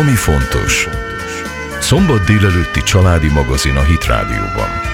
Ami fontos. Szombat délelőtti családi magazin a Hit Rádióban.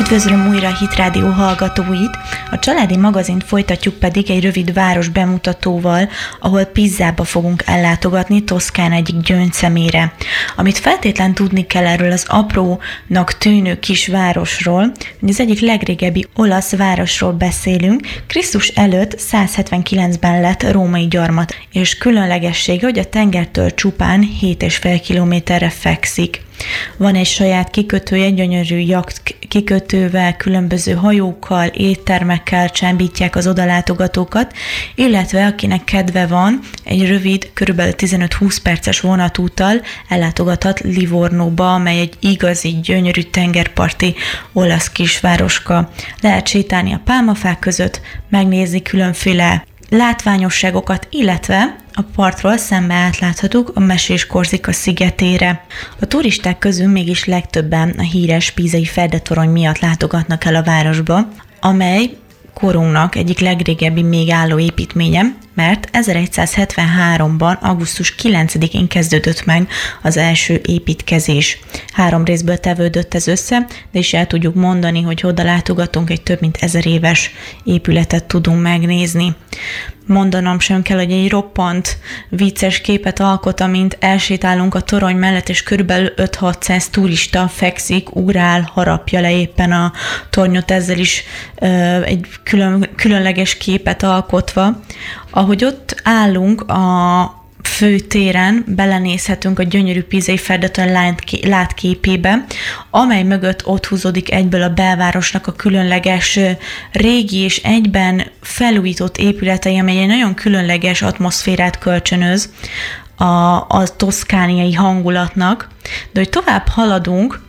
Üdvözlöm újra a Hit Rádió hallgatóit! A családi magazint folytatjuk pedig egy rövid város bemutatóval, ahol Pizzába fogunk ellátogatni Toszkán egyik gyöngyszemére. Amit feltétlen tudni kell erről az aprónak tűnő kis városról, hogy az egyik legrégebbi olasz városról beszélünk, Krisztus előtt 179-ben lett római gyarmat, és különlegessége, hogy a tengertől csupán 7,5 kilométerre fekszik. Van egy saját kikötője, gyönyörű jakt kikötővel, különböző hajókkal, éttermekkel csábítják az odalátogatókat, illetve akinek kedve van, egy rövid, körülbelül 15-20 perces vonatúttal ellátogathat Livornóba, amely egy igazi, gyönyörű tengerparti olasz kisvároska. Lehet sétálni a pálmafák között, megnézni különféle látványosságokat, illetve a partról szembe átláthatók a Mesés Korzika szigetére. A turisták közül mégis legtöbben a híres pízai ferdetorony miatt látogatnak el a városba, amely korunknak egyik legrégebbi még álló építménye, mert 1173-ban, augusztus 9-én kezdődött meg az első építkezés. Három részből tevődött ez össze, de is el tudjuk mondani, hogy oda látogatunk, egy több mint ezer éves épületet tudunk megnézni mondanom sem kell, hogy egy roppant vicces képet alkot, amint elsétálunk a torony mellett, és körülbelül 5-600 turista fekszik, ugrál, harapja le éppen a tornyot, ezzel is ö, egy külön, különleges képet alkotva. Ahogy ott állunk a főtéren belenézhetünk a gyönyörű Pizai Ferdetön látképébe, amely mögött ott húzódik egyből a belvárosnak a különleges régi és egyben felújított épületei, amely egy nagyon különleges atmoszférát kölcsönöz a, a toszkániai hangulatnak. De hogy tovább haladunk,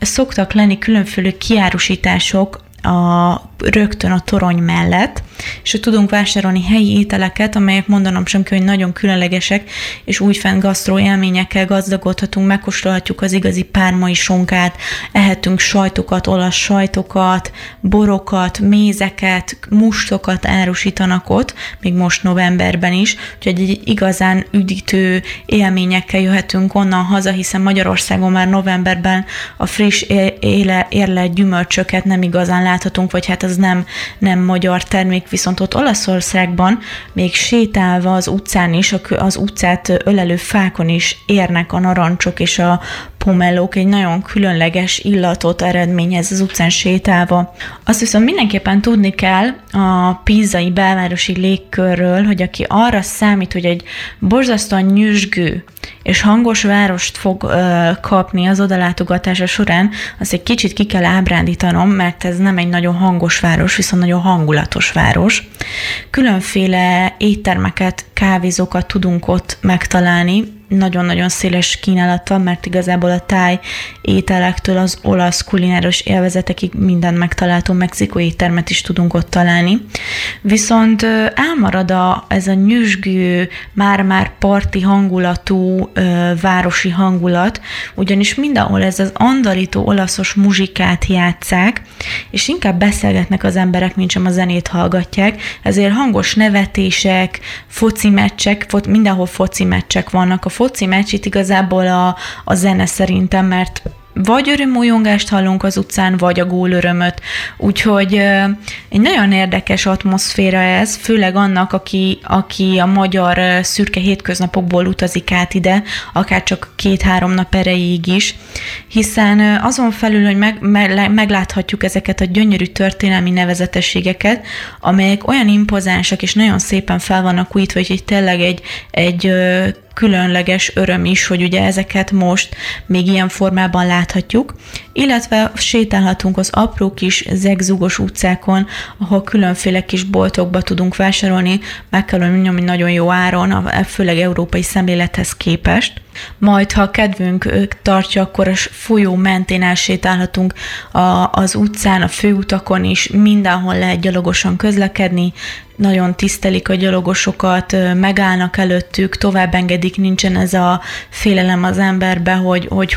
szoktak lenni különféle kiárusítások a, rögtön a torony mellett, és hogy tudunk vásárolni helyi ételeket, amelyek mondanom sem kell, hogy nagyon különlegesek, és úgy fenn gasztró élményekkel gazdagodhatunk, megkóstolhatjuk az igazi pármai sonkát, ehetünk sajtokat, olasz sajtokat, borokat, mézeket, mustokat árusítanak ott, még most novemberben is, úgyhogy egy igazán üdítő élményekkel jöhetünk onnan haza, hiszen Magyarországon már novemberben a friss éle, érle gyümölcsöket nem igazán láthatunk, vagy hát az nem, nem magyar termék, viszont ott Olaszországban még sétálva az utcán is, az utcát ölelő fákon is érnek a narancsok és a pomellók egy nagyon különleges illatot eredményez az utcán sétálva. Azt viszont mindenképpen tudni kell a pízai belvárosi légkörről, hogy aki arra számít, hogy egy borzasztóan nyüzsgő és hangos várost fog ö, kapni az odalátogatása során, azt egy kicsit ki kell ábrándítanom, mert ez nem egy nagyon hangos város, viszont nagyon hangulatos város. Különféle éttermeket, kávézókat tudunk ott megtalálni, nagyon-nagyon széles kínálat van, mert igazából a táj ételektől az olasz kulináros élvezetekig mindent megtaláltunk, mexikói éttermet is tudunk ott találni. Viszont elmarad a, ez a nyüzsgő, már-már parti hangulatú ö, városi hangulat, ugyanis mindenhol ez az andalító olaszos muzsikát játszák, és inkább beszélgetnek az emberek, mint sem a zenét hallgatják, ezért hangos nevetések, foci meccsek, mindenhol foci meccsek vannak, a foci meccs itt igazából a, a zene szerintem, mert vagy örömújongást hallunk az utcán, vagy a gólörömöt. Úgyhogy egy nagyon érdekes atmoszféra ez, főleg annak, aki, aki a magyar szürke hétköznapokból utazik át ide, akár csak két-három nap erejéig is, hiszen azon felül, hogy meg, meg, megláthatjuk ezeket a gyönyörű történelmi nevezetességeket, amelyek olyan impozánsak és nagyon szépen fel vannak újítva, hogy tényleg egy, egy különleges öröm is, hogy ugye ezeket most még ilyen formában láthatjuk, illetve sétálhatunk az apró kis zegzugos utcákon, ahol különféle kis boltokba tudunk vásárolni, meg kell hogy nagyon jó áron, főleg európai szemlélethez képest. Majd, ha kedvünk tartja, akkor a folyó mentén elsétálhatunk a, az utcán, a főutakon is, mindenhol lehet gyalogosan közlekedni, nagyon tisztelik a gyalogosokat, megállnak előttük, tovább engedik, nincsen ez a félelem az emberbe, hogy, hogy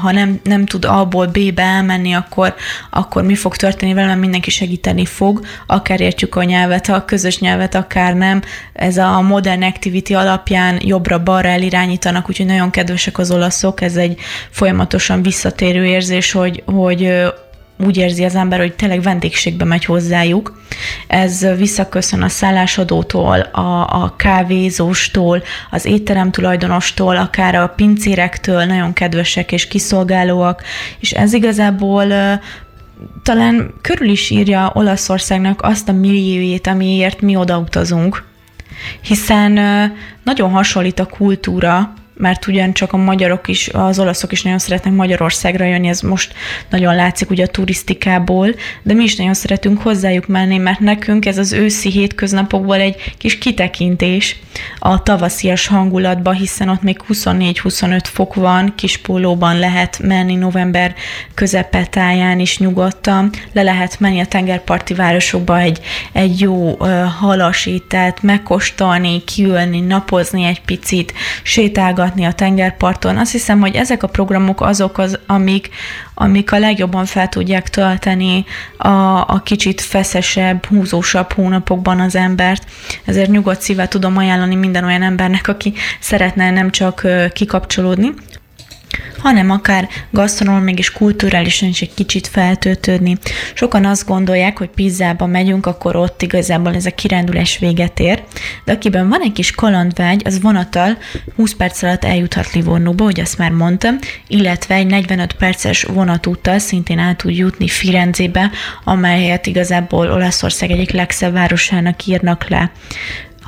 ha nem, nem tud A-ból B-be elmenni, akkor, akkor mi fog történni vele, mert mindenki segíteni fog, akár értjük a nyelvet, a közös nyelvet, akár nem. Ez a modern activity alapján jobbra-balra elirányítanak, úgyhogy nagyon kedvesek az olaszok, ez egy folyamatosan visszatérő érzés, hogy, hogy úgy érzi az ember, hogy tényleg vendégségbe megy hozzájuk. Ez visszaköszön a szállásadótól, a, a kávézóstól, az étterem tulajdonostól, akár a pincérektől, nagyon kedvesek és kiszolgálóak, és ez igazából talán körül is írja Olaszországnak azt a milliójét, amiért mi odautazunk, hiszen nagyon hasonlít a kultúra mert ugyancsak a magyarok is, az olaszok is nagyon szeretnek Magyarországra jönni, ez most nagyon látszik ugye a turisztikából, de mi is nagyon szeretünk hozzájuk menni, mert nekünk ez az őszi hétköznapokból egy kis kitekintés a tavaszias hangulatba, hiszen ott még 24-25 fok van, kis pólóban lehet menni november közepetáján is nyugodtan, le lehet menni a tengerparti városokba egy, egy jó uh, halasítát, megkóstolni, kiülni, napozni egy picit, sétálgatni, a tengerparton. Azt hiszem, hogy ezek a programok azok, az, amik, amik a legjobban fel tudják tölteni a, a kicsit feszesebb, húzósabb hónapokban az embert. Ezért nyugodt szívvel tudom ajánlani minden olyan embernek, aki szeretne nem csak kikapcsolódni, hanem akár gasztronómiai és kulturálisan is egy kicsit feltöltődni. Sokan azt gondolják, hogy pizzába megyünk, akkor ott igazából ez a kirándulás véget ér, de akiben van egy kis kalandvágy, az vonattal 20 perc alatt eljuthat Livornóba, hogy azt már mondtam, illetve egy 45 perces vonatúttal szintén át tud jutni Firenzébe, amelyet igazából Olaszország egyik legszebb városának írnak le.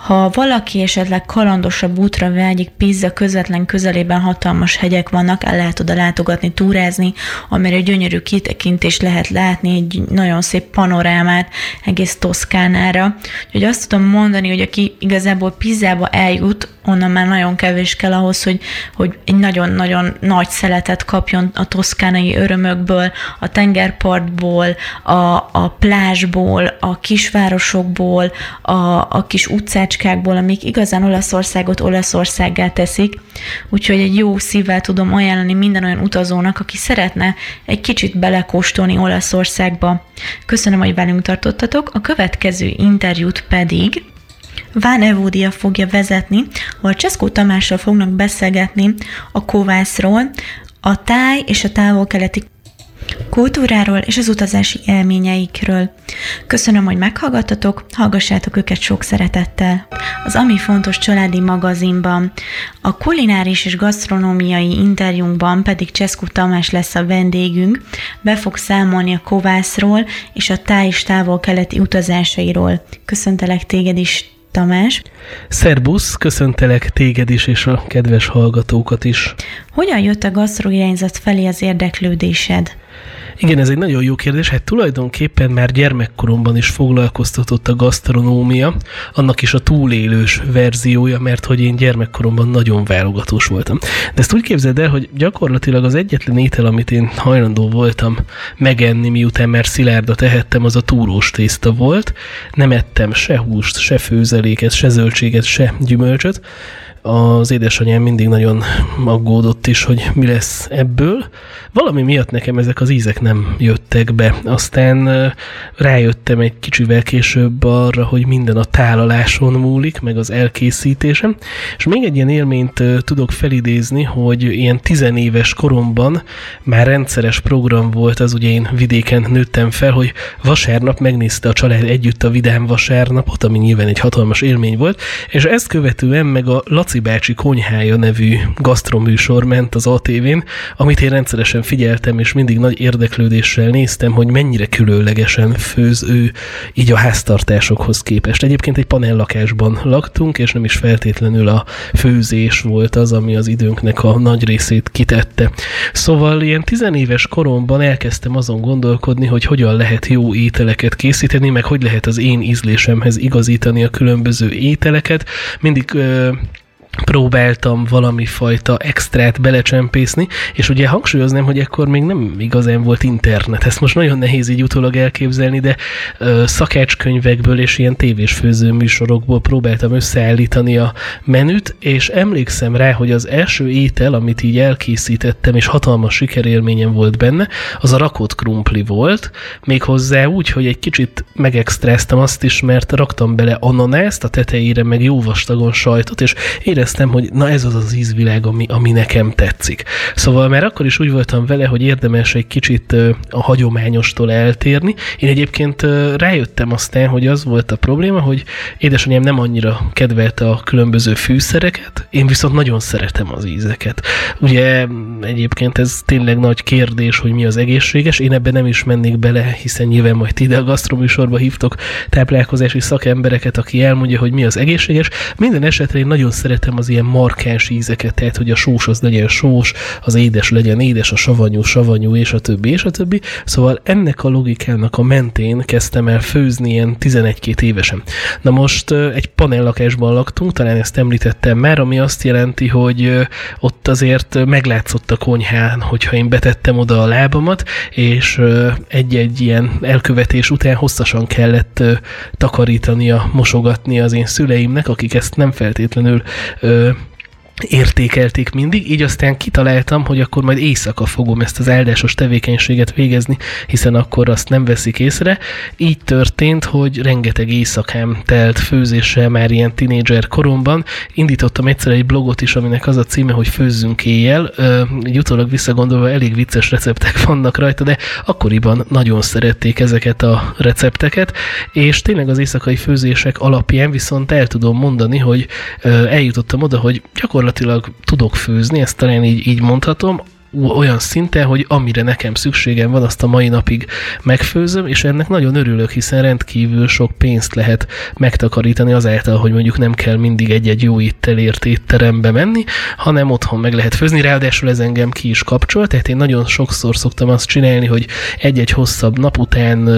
Ha valaki esetleg kalandosabb útra vágyik, Pizza közvetlen közelében hatalmas hegyek vannak, el lehet oda látogatni, túrázni, amire gyönyörű kitekintést lehet látni, egy nagyon szép panorámát egész Toszkánára. Úgyhogy azt tudom mondani, hogy aki igazából Pizzába eljut, onnan már nagyon kevés kell ahhoz, hogy, hogy egy nagyon-nagyon nagy szeletet kapjon a toszkánai örömökből, a tengerpartból, a, a plázsból, a kisvárosokból, a, a kis utcácskákból, amik igazán Olaszországot Olaszországgá teszik. Úgyhogy egy jó szívvel tudom ajánlani minden olyan utazónak, aki szeretne egy kicsit belekóstolni Olaszországba. Köszönöm, hogy velünk tartottatok. A következő interjút pedig Ván Evódia fogja vezetni, ahol Cseszkó Tamással fognak beszélgetni a kovászról, a táj és a távol-keleti kultúráról és az utazási élményeikről. Köszönöm, hogy meghallgattatok, hallgassátok őket sok szeretettel. Az Ami Fontos Családi magazinban, a kulináris és gasztronómiai interjúnkban pedig Cseszkó Tamás lesz a vendégünk, be fog számolni a kovászról és a táj és távol-keleti utazásairól. Köszöntelek téged is, Tamás. Szerbusz, köszöntelek téged is, és a kedves hallgatókat is. Hogyan jött a gasztroirányzat felé az érdeklődésed? Igen, ez egy nagyon jó kérdés. Hát tulajdonképpen már gyermekkoromban is foglalkoztatott a gasztronómia, annak is a túlélős verziója, mert hogy én gyermekkoromban nagyon válogatós voltam. De ezt úgy képzeld el, hogy gyakorlatilag az egyetlen étel, amit én hajlandó voltam megenni, miután már szilárda tehettem, az a túrós tészta volt. Nem ettem se húst, se főzeléket, se zöldséget, se gyümölcsöt, az édesanyám mindig nagyon aggódott is, hogy mi lesz ebből. Valami miatt nekem ezek az ízek nem jöttek be. Aztán rájöttem egy kicsivel később arra, hogy minden a tálaláson múlik, meg az elkészítésem. És még egy ilyen élményt tudok felidézni, hogy ilyen tizenéves koromban már rendszeres program volt, az ugye én vidéken nőttem fel, hogy vasárnap megnézte a család együtt a Vidám vasárnapot, ami nyilván egy hatalmas élmény volt, és ezt követően meg a Laci bácsi konyhája nevű gasztroműsor ment az ATV-n, amit én rendszeresen figyeltem, és mindig nagy érdeklődéssel néztem, hogy mennyire különlegesen főz ő így a háztartásokhoz képest. Egyébként egy panellakásban laktunk, és nem is feltétlenül a főzés volt az, ami az időnknek a nagy részét kitette. Szóval ilyen tizenéves koromban elkezdtem azon gondolkodni, hogy hogyan lehet jó ételeket készíteni, meg hogy lehet az én ízlésemhez igazítani a különböző ételeket. Mindig próbáltam valami fajta extrát belecsempészni, és ugye hangsúlyoznám, hogy ekkor még nem igazán volt internet. Ezt most nagyon nehéz így utólag elképzelni, de ö, szakácskönyvekből és ilyen tévés főző műsorokból próbáltam összeállítani a menüt, és emlékszem rá, hogy az első étel, amit így elkészítettem, és hatalmas sikerélményem volt benne, az a rakott krumpli volt, méghozzá úgy, hogy egy kicsit megextráztam azt is, mert raktam bele ananászt, a tetejére meg jó vastagon sajtot, és éreztem, hogy na ez az az ízvilág, ami, ami nekem tetszik. Szóval már akkor is úgy voltam vele, hogy érdemes egy kicsit a hagyományostól eltérni. Én egyébként rájöttem aztán, hogy az volt a probléma, hogy édesanyám nem annyira kedvelte a különböző fűszereket, én viszont nagyon szeretem az ízeket. Ugye egyébként ez tényleg nagy kérdés, hogy mi az egészséges, én ebben nem is mennék bele, hiszen nyilván majd ide a gasztroműsorba hívtok táplálkozási szakembereket, aki elmondja, hogy mi az egészséges. Minden esetre én nagyon szeretem az ilyen markáns ízeket, tehát hogy a sós az legyen sós, az édes legyen édes, a savanyú savanyú, és a többi, és a többi. Szóval ennek a logikának a mentén kezdtem el főzni ilyen 11-2 évesen. Na most egy panellakásban laktunk, talán ezt említettem már, ami azt jelenti, hogy ott azért meglátszott a konyhán, hogyha én betettem oda a lábamat, és egy-egy ilyen elkövetés után hosszasan kellett takarítania, mosogatni az én szüleimnek, akik ezt nem feltétlenül ö, értékelték mindig, így aztán kitaláltam, hogy akkor majd éjszaka fogom ezt az áldásos tevékenységet végezni, hiszen akkor azt nem veszik észre. Így történt, hogy rengeteg éjszakám telt főzéssel már ilyen tinédzser koromban. Indítottam egyszer egy blogot is, aminek az a címe, hogy főzzünk éjjel. Így utólag visszagondolva elég vicces receptek vannak rajta, de akkoriban nagyon szerették ezeket a recepteket, és tényleg az éjszakai főzések alapján viszont el tudom mondani, hogy eljutottam oda, hogy gyakorlatilag gyakorlatilag tudok főzni, ezt talán így, így mondhatom, olyan szinten, hogy amire nekem szükségem van, azt a mai napig megfőzöm, és ennek nagyon örülök, hiszen rendkívül sok pénzt lehet megtakarítani azáltal, hogy mondjuk nem kell mindig egy-egy jó éttelért étterembe menni, hanem otthon meg lehet főzni, ráadásul ez engem ki is kapcsol, tehát én nagyon sokszor szoktam azt csinálni, hogy egy-egy hosszabb nap után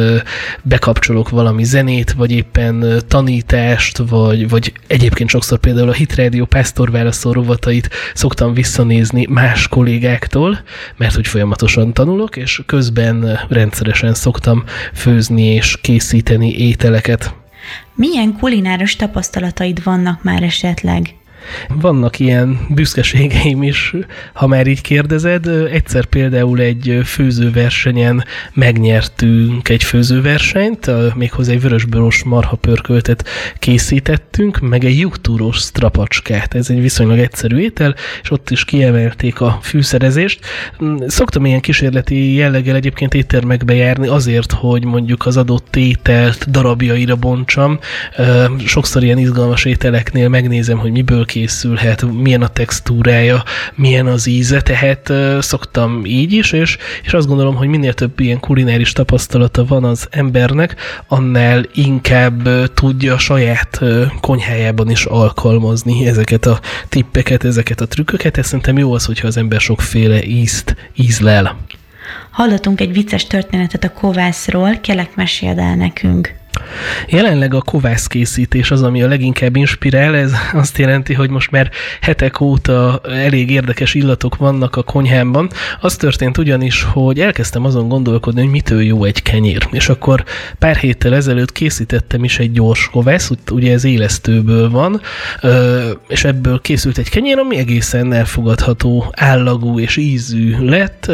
bekapcsolok valami zenét, vagy éppen tanítást, vagy, vagy egyébként sokszor például a Hit Radio Pásztor válaszol rovatait szoktam visszanézni más kollégáktól, jól, mert hogy folyamatosan tanulok, és közben rendszeresen szoktam főzni és készíteni ételeket. Milyen kulináros tapasztalataid vannak már esetleg? Vannak ilyen büszkeségeim is, ha már így kérdezed. Egyszer például egy főzőversenyen megnyertünk egy főzőversenyt, méghozzá egy vörösboros marhapörköltet készítettünk, meg egy juktúros strapacskát. Ez egy viszonylag egyszerű étel, és ott is kiemelték a fűszerezést. Szoktam ilyen kísérleti jelleggel egyébként éttermekbe járni azért, hogy mondjuk az adott ételt darabjaira bontsam. Sokszor ilyen izgalmas ételeknél megnézem, hogy miből készülhet, milyen a textúrája, milyen az íze, tehát szoktam így is, és, és azt gondolom, hogy minél több ilyen kulináris tapasztalata van az embernek, annál inkább tudja a saját konyhájában is alkalmazni ezeket a tippeket, ezeket a trükköket. Ez szerintem jó az, hogyha az ember sokféle ízt ízlel. Hallottunk egy vicces történetet a kovászról, kérlek meséld el nekünk. Jelenleg a kovászkészítés az, ami a leginkább inspirál, ez azt jelenti, hogy most már hetek óta elég érdekes illatok vannak a konyhámban. Az történt ugyanis, hogy elkezdtem azon gondolkodni, hogy mitől jó egy kenyér. És akkor pár héttel ezelőtt készítettem is egy gyors kovász, ugye ez élesztőből van, és ebből készült egy kenyér, ami egészen elfogadható, állagú és ízű lett.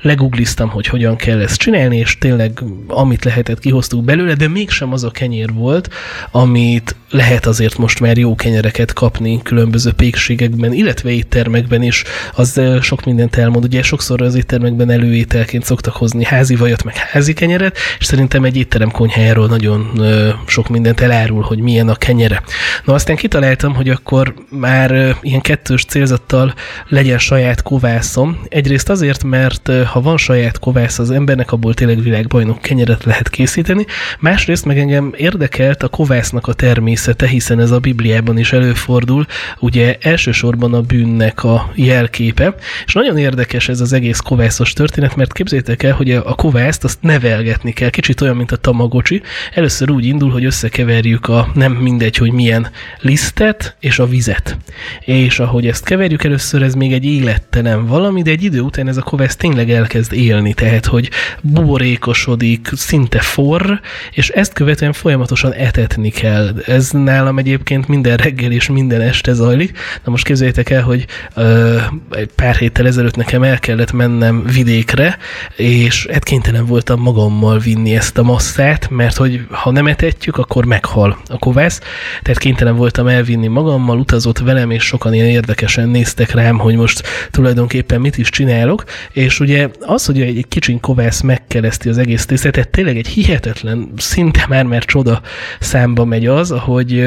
Legugliztam, hogy hogyan kell ezt csinálni, és tényleg amit lehetett kihoztuk belőle, de még mégsem az a kenyér volt, amit lehet azért most már jó kenyereket kapni különböző pékségekben, illetve éttermekben is, az sok mindent elmond. Ugye sokszor az éttermekben előételként szoktak hozni házi vajat, meg házi kenyeret, és szerintem egy étterem konyhájáról nagyon sok mindent elárul, hogy milyen a kenyere. Na aztán kitaláltam, hogy akkor már ilyen kettős célzattal legyen saját kovászom. Egyrészt azért, mert ha van saját kovász az embernek, abból tényleg világbajnok kenyeret lehet készíteni, másrészt meg engem érdekelt a kovásznak a természete, hiszen ez a Bibliában is előfordul, ugye elsősorban a bűnnek a jelképe, és nagyon érdekes ez az egész kovászos történet, mert képzétek el, hogy a kovászt azt nevelgetni kell, kicsit olyan, mint a tamagocsi. Először úgy indul, hogy összekeverjük a nem mindegy, hogy milyen lisztet és a vizet. És ahogy ezt keverjük, először ez még egy élettelen valami, de egy idő után ez a kovász tényleg elkezd élni, tehát hogy buborékosodik, szinte forr, és ezt követően folyamatosan etetni kell. Ez nálam egyébként minden reggel és minden este zajlik. Na most képzeljétek el, hogy ö, egy pár héttel ezelőtt nekem el kellett mennem vidékre, és hát kénytelen voltam magammal vinni ezt a masszát, mert hogy ha nem etetjük, akkor meghal a kovász. Tehát kénytelen voltam elvinni magammal, utazott velem, és sokan ilyen érdekesen néztek rám, hogy most tulajdonképpen mit is csinálok. És ugye az, hogy egy kicsin kovász megkereszti az egész tésztet, tényleg egy hihetetlen, szinte már mert csoda számba megy az, hogy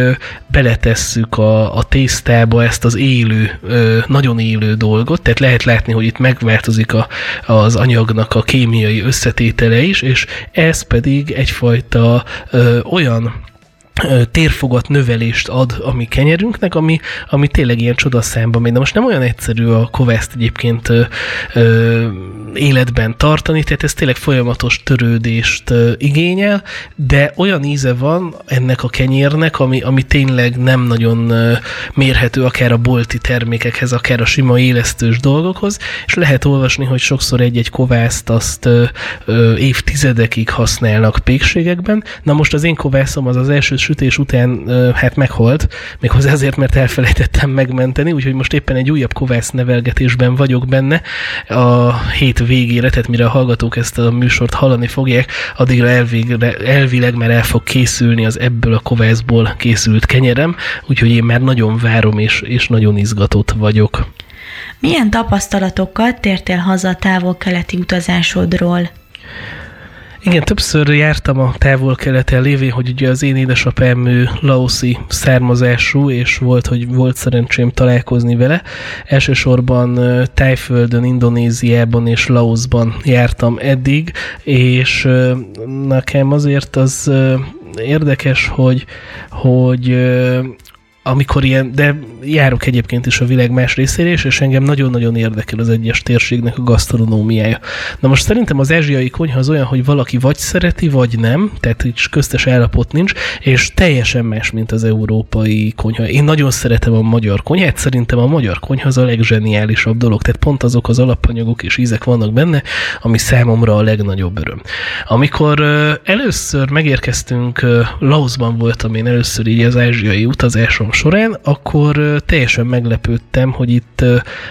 beletesszük a, a tésztába ezt az élő, nagyon élő dolgot, tehát lehet látni, hogy itt megváltozik a, az anyagnak a kémiai összetétele is, és ez pedig egyfajta ö, olyan térfogat növelést ad a mi kenyerünknek, ami, ami tényleg ilyen csodaszámba megy. De most nem olyan egyszerű a kovászt egyébként ö, ö, életben tartani, tehát ez tényleg folyamatos törődést ö, igényel, de olyan íze van ennek a kenyérnek, ami, ami tényleg nem nagyon ö, mérhető akár a bolti termékekhez, akár a sima élesztős dolgokhoz, és lehet olvasni, hogy sokszor egy-egy kovászt azt ö, ö, évtizedekig használnak pékségekben. Na most az én kovászom az az első sütés után hát meghalt, méghozzá azért, mert elfelejtettem megmenteni, úgyhogy most éppen egy újabb kovász nevelgetésben vagyok benne. A hét végére, tehát mire a hallgatók ezt a műsort hallani fogják, addigra elvégre, elvileg már el fog készülni az ebből a kovászból készült kenyerem, úgyhogy én már nagyon várom és, és nagyon izgatott vagyok. Milyen tapasztalatokkal tértél haza a távol-keleti utazásodról? Igen, többször jártam a távol-keleten lévén, hogy ugye az én édesapám ő laoszi származású, és volt, hogy volt szerencsém találkozni vele. Elsősorban Tájföldön, Indonéziában és Laosban jártam eddig, és nekem azért az érdekes, hogy, hogy amikor ilyen, de járok egyébként is a világ más részére és engem nagyon-nagyon érdekel az egyes térségnek a gasztronómiája. Na most szerintem az ázsiai konyha az olyan, hogy valaki vagy szereti, vagy nem, tehát így köztes állapot nincs, és teljesen más, mint az európai konyha. Én nagyon szeretem a magyar konyhát, szerintem a magyar konyha az a legzseniálisabb dolog, tehát pont azok az alapanyagok és ízek vannak benne, ami számomra a legnagyobb öröm. Amikor először megérkeztünk, Laosban voltam én először így az ázsiai utazásom során, akkor teljesen meglepődtem, hogy itt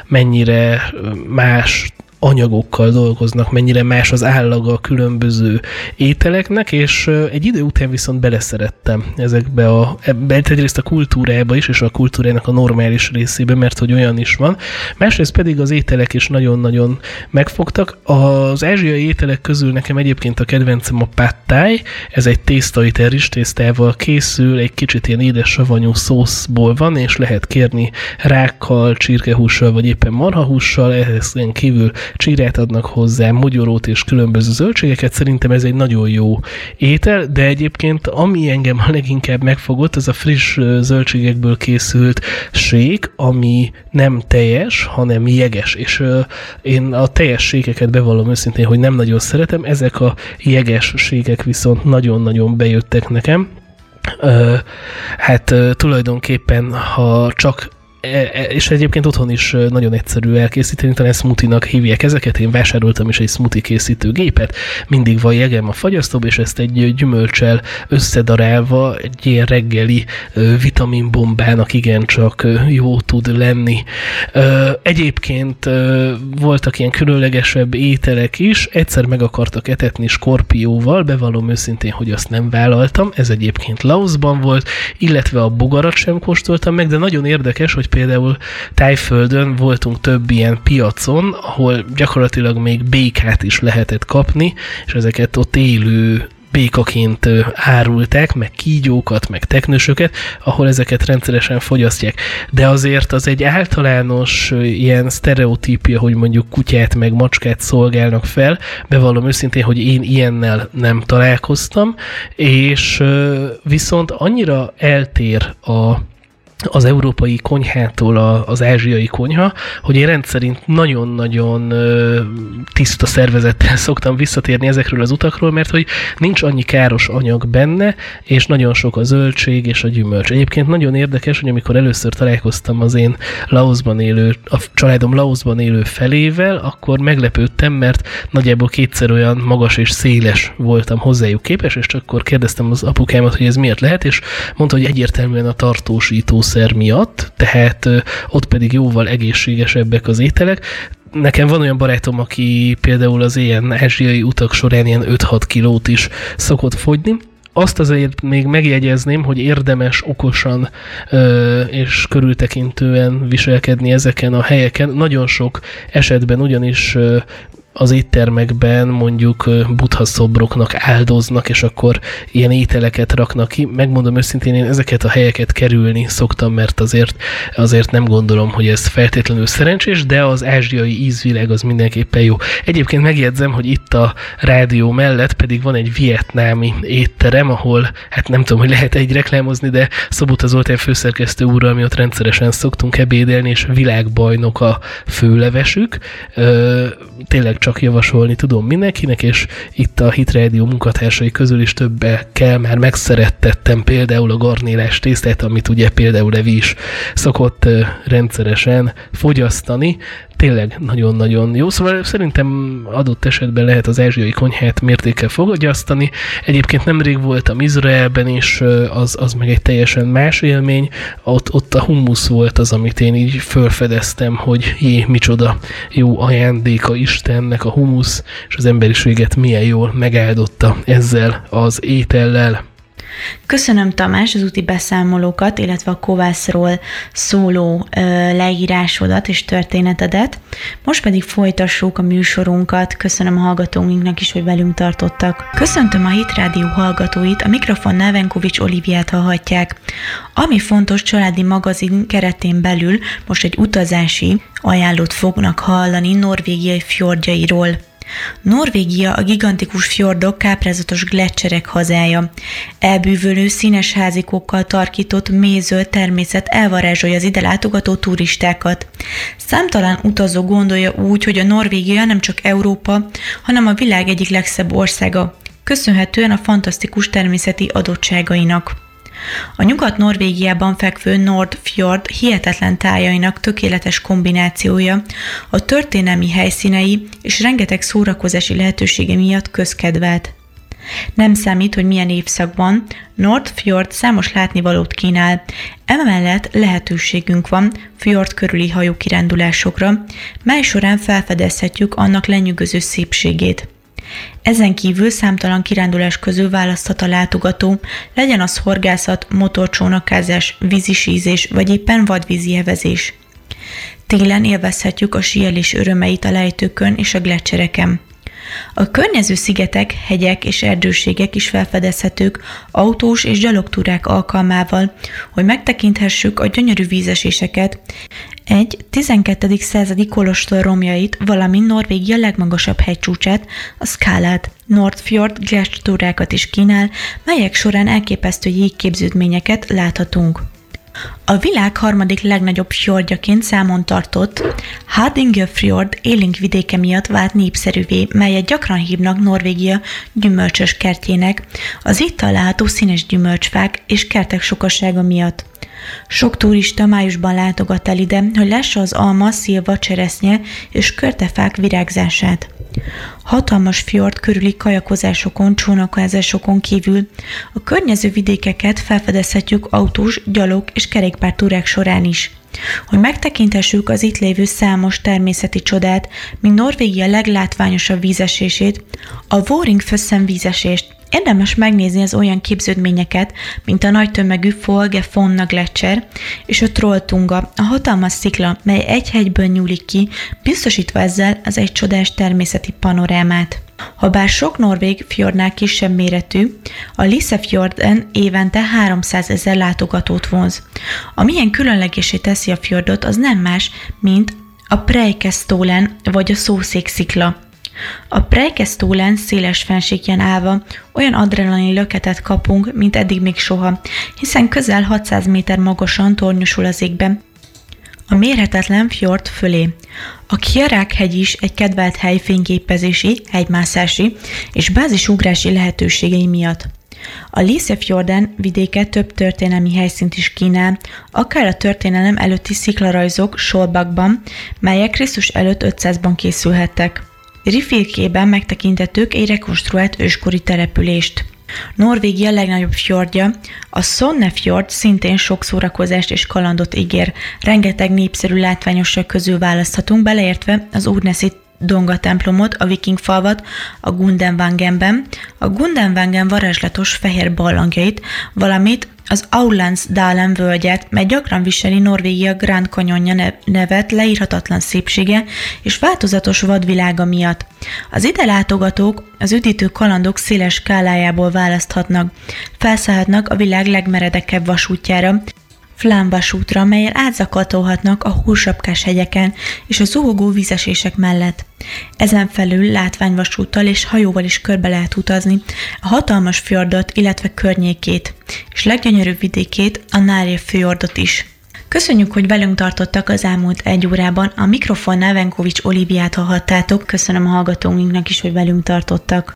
mennyire más anyagokkal dolgoznak, mennyire más az állaga a különböző ételeknek, és egy idő után viszont beleszerettem ezekbe a, ebbe, egyrészt a kultúrába is, és a kultúrának a normális részébe, mert hogy olyan is van. Másrészt pedig az ételek is nagyon-nagyon megfogtak. Az ázsiai ételek közül nekem egyébként a kedvencem a thai, ez egy tészta, itt tésztával készül, egy kicsit ilyen édes savanyú szószból van, és lehet kérni rákkal, csirkehússal, vagy éppen marhahússal, ehhez kívül csírát adnak hozzá, mogyorót és különböző zöldségeket, szerintem ez egy nagyon jó étel, de egyébként ami engem a leginkább megfogott, az a friss zöldségekből készült sék, ami nem teljes, hanem jeges, és én a teljes sékeket bevallom őszintén, hogy nem nagyon szeretem, ezek a jeges sékek viszont nagyon-nagyon bejöttek nekem, hát tulajdonképpen, ha csak és egyébként otthon is nagyon egyszerű elkészíteni, talán smoothie-nak hívják ezeket, én vásároltam is egy smoothie készítő gépet, mindig van jegem a fagyasztóba, és ezt egy gyümölcsel összedarálva egy ilyen reggeli vitaminbombának igencsak jó tud lenni. Egyébként voltak ilyen különlegesebb ételek is, egyszer meg akartak etetni skorpióval, bevallom őszintén, hogy azt nem vállaltam, ez egyébként Laosban volt, illetve a bogarat sem kóstoltam meg, de nagyon érdekes, hogy például Tájföldön voltunk több ilyen piacon, ahol gyakorlatilag még békát is lehetett kapni, és ezeket ott élő békaként árulták, meg kígyókat, meg teknősöket, ahol ezeket rendszeresen fogyasztják. De azért az egy általános ilyen sztereotípia, hogy mondjuk kutyát meg macskát szolgálnak fel, bevallom őszintén, hogy én ilyennel nem találkoztam, és viszont annyira eltér a az európai konyhától az ázsiai konyha, hogy én rendszerint nagyon-nagyon tiszta szervezettel szoktam visszatérni ezekről az utakról, mert hogy nincs annyi káros anyag benne, és nagyon sok a zöldség és a gyümölcs. Egyébként nagyon érdekes, hogy amikor először találkoztam az én Laosban élő, a családom Laosban élő felével, akkor meglepődtem, mert nagyjából kétszer olyan magas és széles voltam hozzájuk képes, és akkor kérdeztem az apukámat, hogy ez miért lehet, és mondta, hogy egyértelműen a tartósító kábítószer miatt, tehát ott pedig jóval egészségesebbek az ételek. Nekem van olyan barátom, aki például az ilyen ázsiai utak során ilyen 5-6 kilót is szokott fogyni, azt azért még megjegyezném, hogy érdemes okosan ö, és körültekintően viselkedni ezeken a helyeken. Nagyon sok esetben ugyanis ö, az éttermekben mondjuk buddha szobroknak áldoznak, és akkor ilyen ételeket raknak ki. Megmondom őszintén, én ezeket a helyeket kerülni szoktam, mert azért, azért nem gondolom, hogy ez feltétlenül szerencsés, de az ázsiai ízvilág az mindenképpen jó. Egyébként megjegyzem, hogy itt a rádió mellett pedig van egy vietnámi étterem, ahol, hát nem tudom, hogy lehet egy reklámozni, de Szobuta Zoltán főszerkesztő úrral mi ott rendszeresen szoktunk ebédelni, és világbajnok a főlevesük. Ö, tényleg csak javasolni tudom mindenkinek, és itt a Hit Radio munkatársai közül is kell már megszerettettem például a garnélás tésztát, amit ugye például Levi is szokott rendszeresen fogyasztani, tényleg nagyon-nagyon jó. Szóval szerintem adott esetben lehet az ázsiai konyhát mértékkel fogyasztani. Egyébként nemrég voltam Izraelben, és az, az meg egy teljesen más élmény. Ott, ott a hummus volt az, amit én így felfedeztem, hogy jé, micsoda jó ajándéka Istennek a humusz, és az emberiséget milyen jól megáldotta ezzel az étellel. Köszönöm Tamás az úti beszámolókat, illetve a kovászról szóló ö, leírásodat és történetedet. Most pedig folytassuk a műsorunkat. Köszönöm a hallgatóinknak is, hogy velünk tartottak. Köszöntöm a Hit Rádió hallgatóit, a mikrofon Nevenkovics Oliviát hallhatják. Ami fontos családi magazin keretén belül most egy utazási ajánlót fognak hallani norvégiai fjordjairól. Norvégia a gigantikus fjordok, káprázatos gletszerek hazája. Elbűvölő színes házikokkal tarkított mézöld természet elvarázsolja az ide látogató turistákat. Számtalan utazó gondolja úgy, hogy a Norvégia nem csak Európa, hanem a világ egyik legszebb országa, köszönhetően a fantasztikus természeti adottságainak. A Nyugat-Norvégiában fekvő Nordfjord hihetetlen tájainak tökéletes kombinációja, a történelmi helyszínei és rengeteg szórakozási lehetősége miatt közkedvelt. Nem számít, hogy milyen évszakban, Nordfjord számos látnivalót kínál, emellett lehetőségünk van fjord körüli hajókirándulásokra, mely során felfedezhetjük annak lenyűgöző szépségét. Ezen kívül számtalan kirándulás közül választhat a látogató, legyen az horgászat, motorcsónakázás, vízisízés vagy éppen vadvízi evezés. Télen élvezhetjük a síelés örömeit a lejtőkön és a gletszereken. A környező szigetek, hegyek és erdőségek is felfedezhetők autós és gyalogtúrák alkalmával, hogy megtekinthessük a gyönyörű vízeséseket, egy 12. századi kolostor romjait, valamint Norvégia legmagasabb hegycsúcsát, a Skálát, Nordfjord gletstúrákat is kínál, melyek során elképesztő jégképződményeket láthatunk. A világ harmadik legnagyobb fjordjaként számon tartott Fjord élénk vidéke miatt vált népszerűvé, melyet gyakran hívnak Norvégia gyümölcsös kertjének, az itt található színes gyümölcsfák és kertek sokasága miatt. Sok turista májusban látogat el ide, hogy lássa az alma, szilva, cseresznye és körtefák virágzását. Hatalmas fjord körüli kajakozásokon, csónakázásokon kívül a környező vidékeket felfedezhetjük autós, gyalog és kerékpártúrák során is. Hogy megtekintessük az itt lévő számos természeti csodát, mint Norvégia leglátványosabb vízesését, a Voring vízesést, Érdemes megnézni az olyan képződményeket, mint a nagy tömegű Folge Fonna Gletscher és a Trolltunga, a hatalmas szikla, mely egy hegyből nyúlik ki, biztosítva ezzel az egy csodás természeti panorámát. Habár sok norvég fjordnál kisebb méretű, a Lissefjorden évente 300 ezer látogatót vonz. Amilyen különlegesé teszi a fjordot, az nem más, mint a Preikestolen vagy a szószékszikla. A Preikestolen széles fensékjen állva olyan adrenalin löketet kapunk, mint eddig még soha, hiszen közel 600 méter magasan tornyosul az égben, a mérhetetlen fjord fölé. A Kjarák hegy is egy kedvelt hely fényképezési, hegymászási és bázisugrási lehetőségei miatt. A Lissefjorden vidéke több történelmi helyszínt is kínál, akár a történelem előtti sziklarajzok Solbakban, melyek Krisztus előtt 500-ban készülhettek. Rifilkében megtekintettük egy rekonstruált őskori települést. Norvégia legnagyobb fjordja, a Sonnefjord szintén sok szórakozást és kalandot ígér. Rengeteg népszerű látványosság közül választhatunk, beleértve az Úrneszi Donga templomot, a viking falvat, a Gundenwangenben, a Gundenwangen varázslatos fehér ballangjait, valamint az Aulands Dalen völgyet, mely gyakran viseli Norvégia Grand Canyonja nevet leírhatatlan szépsége és változatos vadvilága miatt. Az ide látogatók az üdítő kalandok széles skálájából választhatnak. Felszállhatnak a világ legmeredekebb vasútjára, flámvasútra, melyel átzakatolhatnak a húsapkás hegyeken és a zuhogó vízesések mellett. Ezen felül látványvasúttal és hajóval is körbe lehet utazni a hatalmas fjordot, illetve környékét, és leggyönyörűbb vidékét, a Nárje fjordot is. Köszönjük, hogy velünk tartottak az elmúlt egy órában. A mikrofonnál Venkovics Oliviát hallhattátok. Köszönöm a hallgatóinknak is, hogy velünk tartottak.